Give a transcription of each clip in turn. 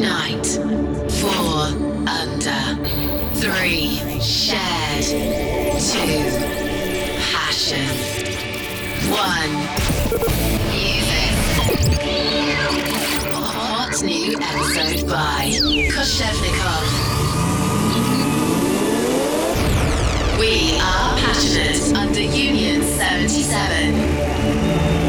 Unite. Four under. Three shared. Two passion. One music. Hot new episode by Koshevnikov. We are passionate under Union 77.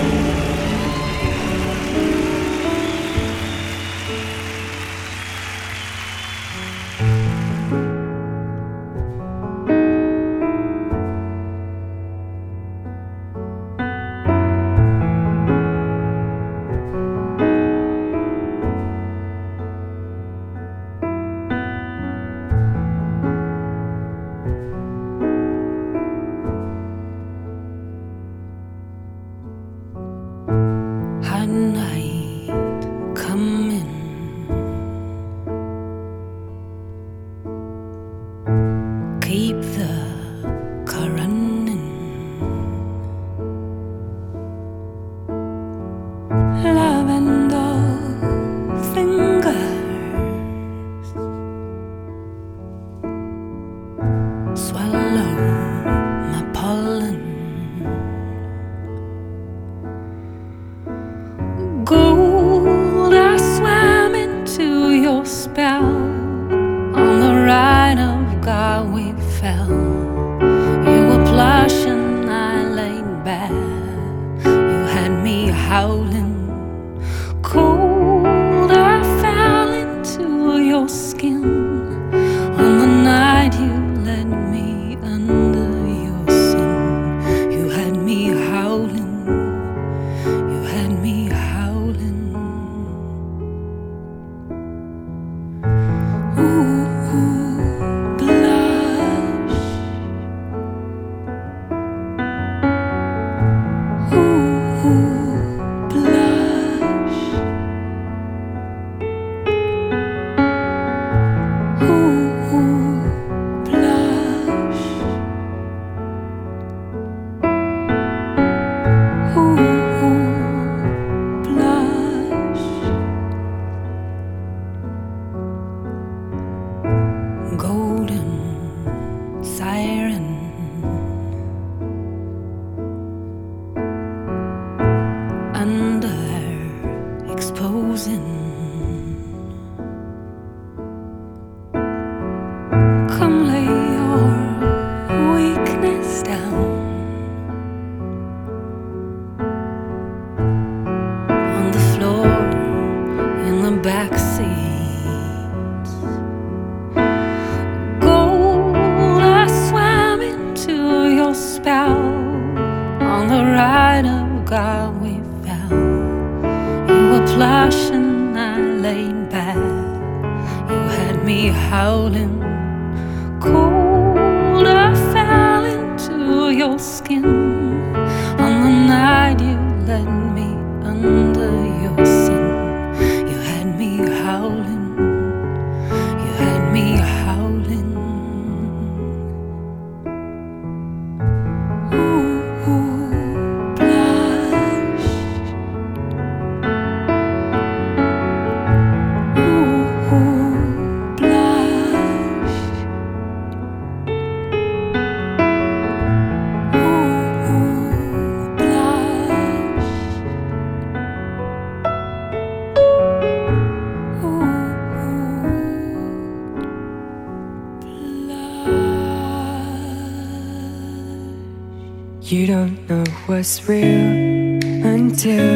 What's real until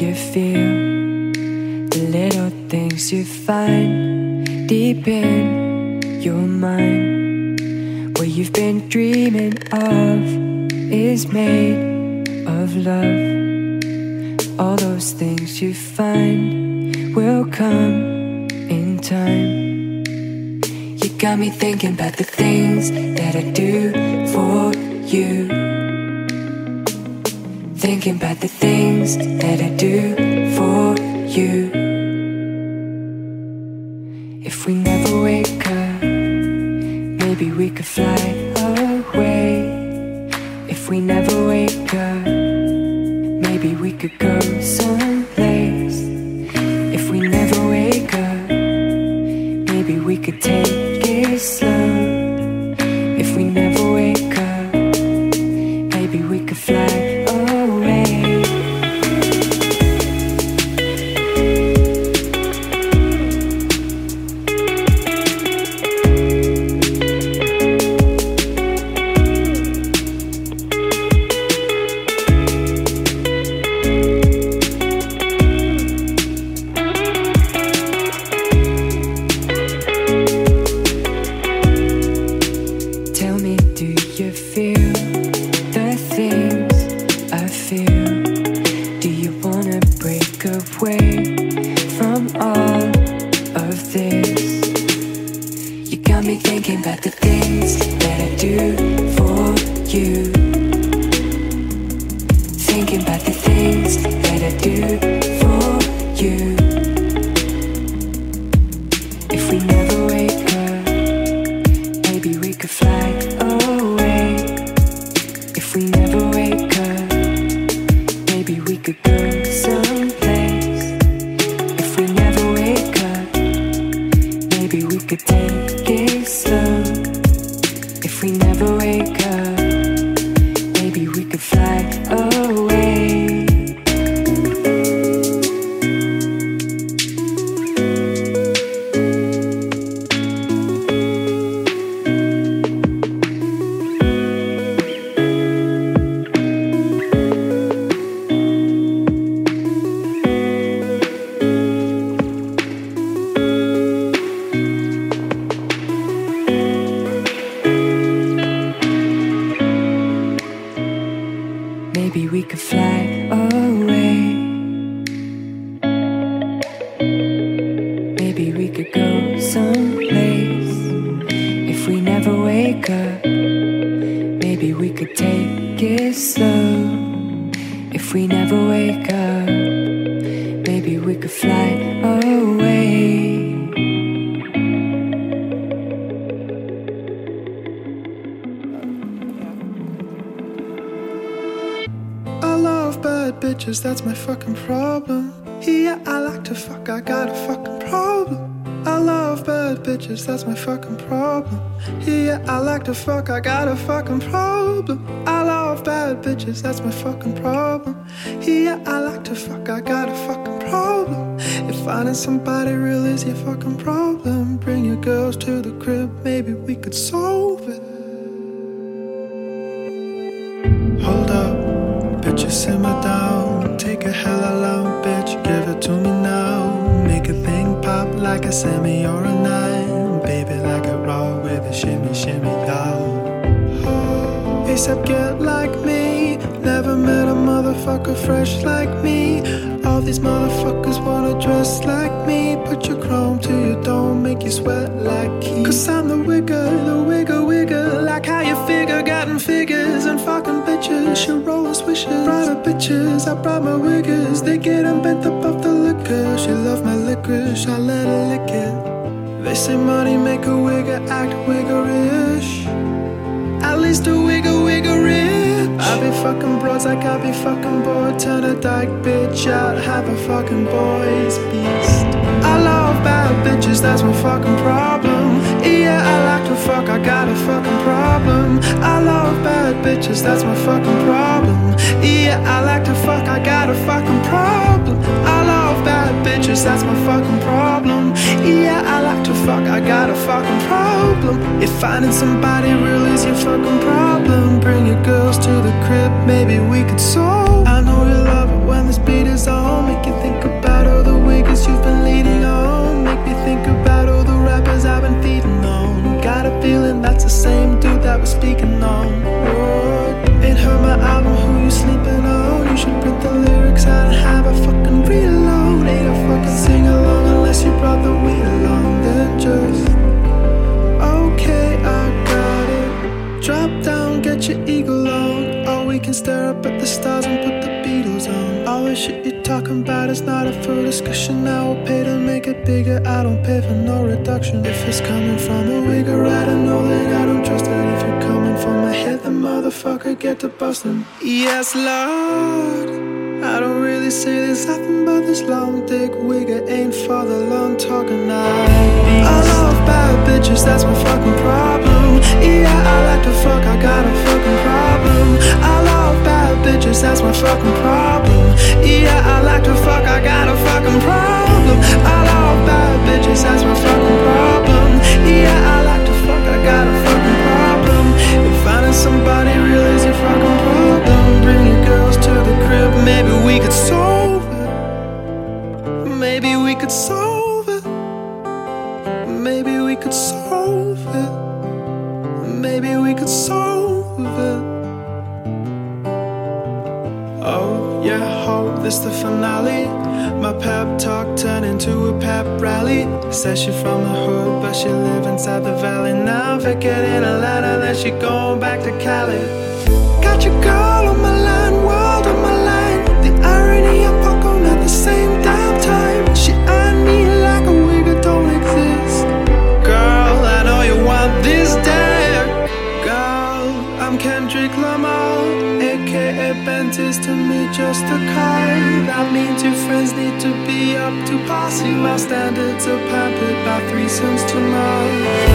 you feel the little things you find deep in your mind. What you've been dreaming of is made of love. All those things you find will come in time. You got me thinking about the things that I do for you. Thinking about the things that I do for you. If we never wake up, maybe we could fly bad bitches, that's my fucking problem. Yeah, I like to fuck, I got a fucking problem. I love bad bitches, that's my fucking problem. Yeah, I like to fuck, I got a fucking problem. I love bad bitches, that's my fucking problem. Yeah, I like to fuck, I got a fucking problem. If finding somebody real is your fucking problem, bring your girls to the crib, maybe we could solve you simmer down. Take a hella long, bitch, give it to me now. Make a thing pop like a semi or a nine. Baby, like a raw with a shimmy, shimmy, y'all. ASAP get like me. Never met a motherfucker fresh like me. All these motherfuckers wanna dress like me. Put your chrome to your dome, make you sweat like heat. Cause I'm the wigger, the wigger, wigger. Like how you figure, gotten figures and fucking bitches. She rolling swishes. Brought her bitches, I brought my wiggers. They getting bent up off the liquor. She love my licorice, I let her lick it. They say money make a wigger act wiggerish. At least a wiggle rich. I be fucking broads like I be fucking bored. Turn a dyke bitch out, have a fucking boys beast. I love bad bitches, that's my fucking problem. Yeah, I like to fuck, I got a fucking problem. I love bad bitches, that's my fucking problem. Yeah, I like to fuck, I got a fucking problem. I love bad bitches, that's my fucking problem. Yeah, I like to fuck, I got a fucking problem. If finding somebody real is your fucking problem, bring your girls stare up at the stars and put the Beatles on. All the shit you're talking about is not up for discussion. I will pay to make it bigger. I don't pay for no reduction. If it's coming from a wigger, I don't know that I don't trust it. If you're coming from my head, the motherfucker get to bustin'. Yes, Lord. Say there's nothing but this long dick wigger ain't for the long talking now. I love bad bitches, that's my fucking problem. Yeah, I like to fuck, I got a fucking problem. I love bad bitches, that's my fucking problem. Yeah, I like to fuck, I got a fucking problem. I love bad bitches, that's my fucking problem. Yeah, I like to fuck, I got a fucking problem. If finding somebody real is your fucking problem, crib, maybe we could solve it. Maybe we could solve it. Maybe we could solve it. Maybe we could solve it. Oh, yeah, hope this the finale. My pep talk turned into a pep rally. Says she from the hood, but she live inside the valley now. Forgetting Atlanta, then she going back to Cali. Got your girl to. My standards are pampered by threesomes tomorrow.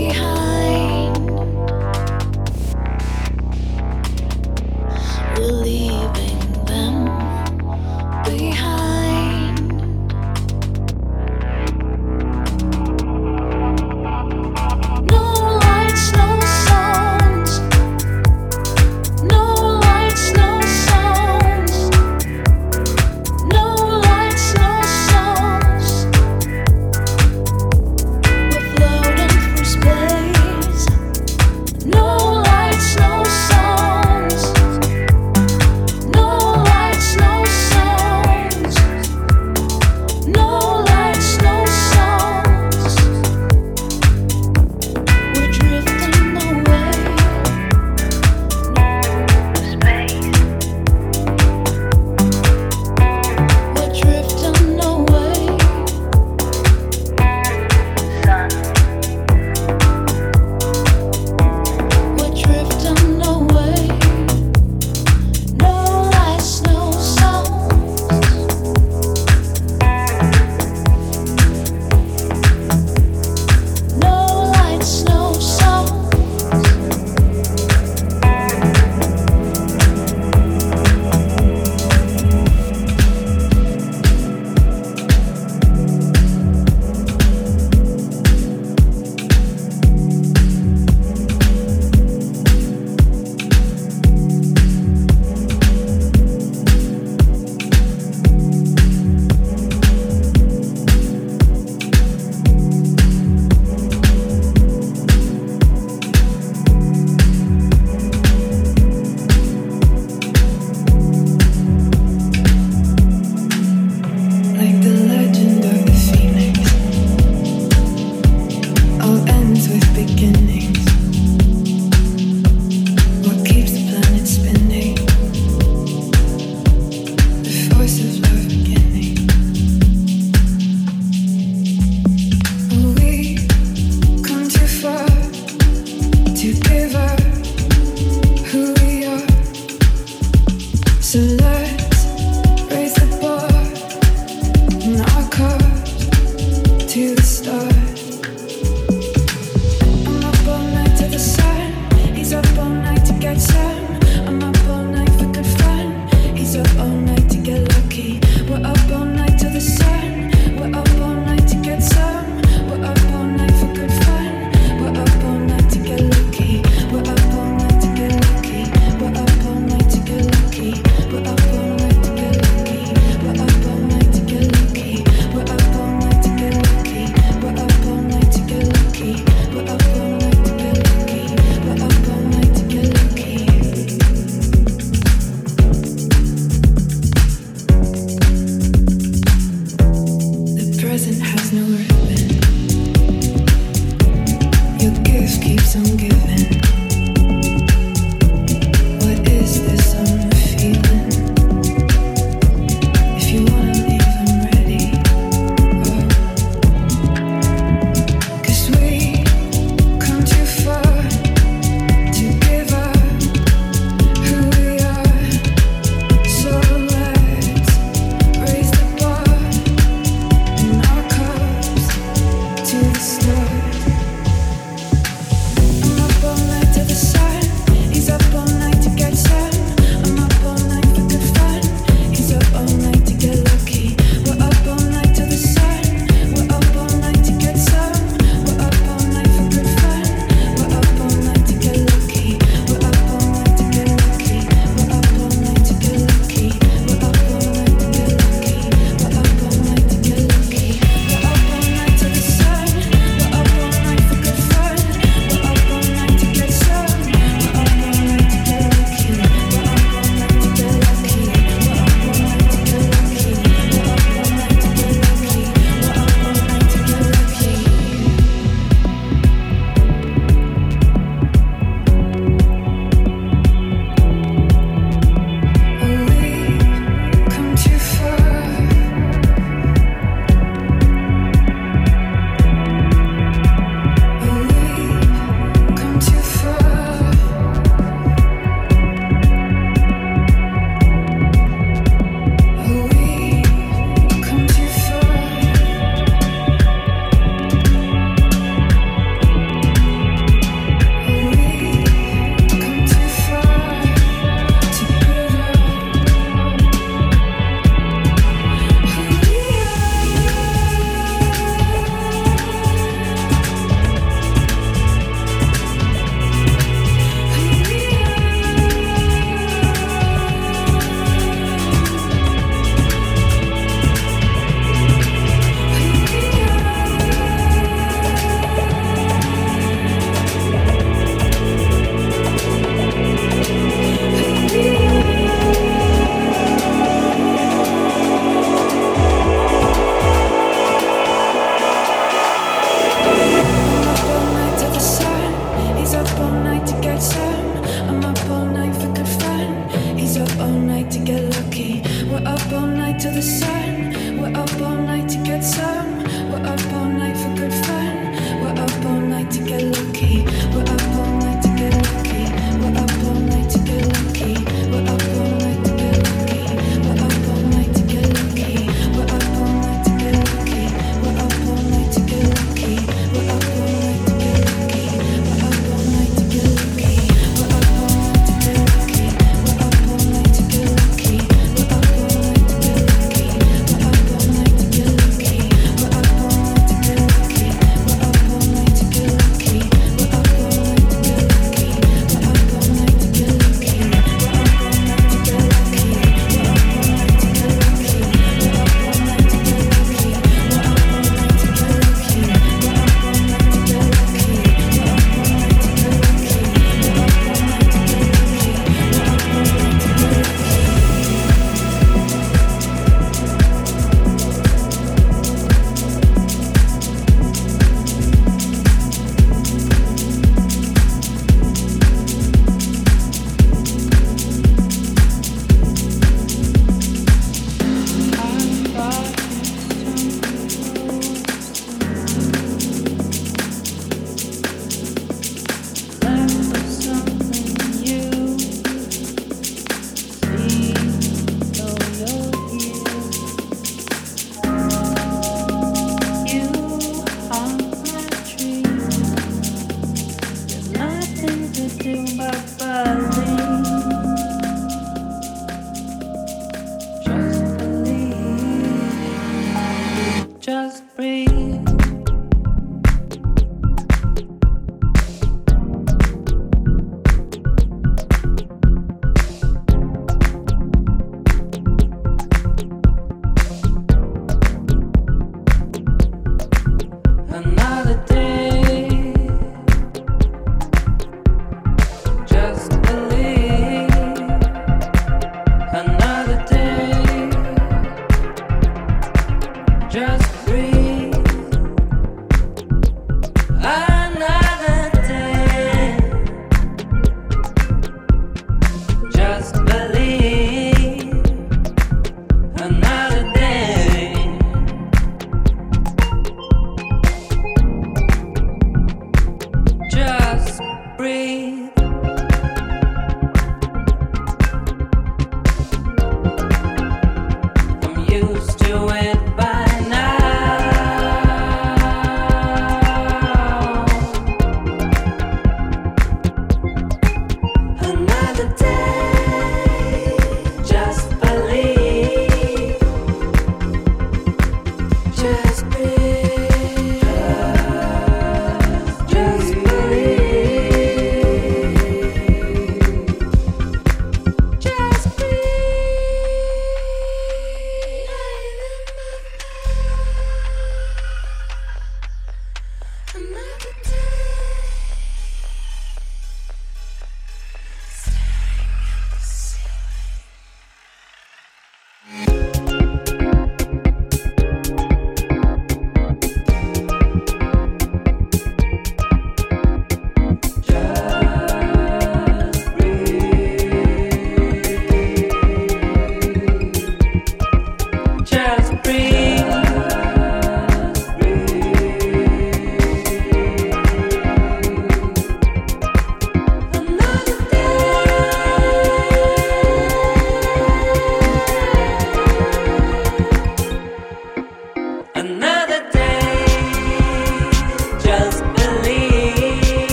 We're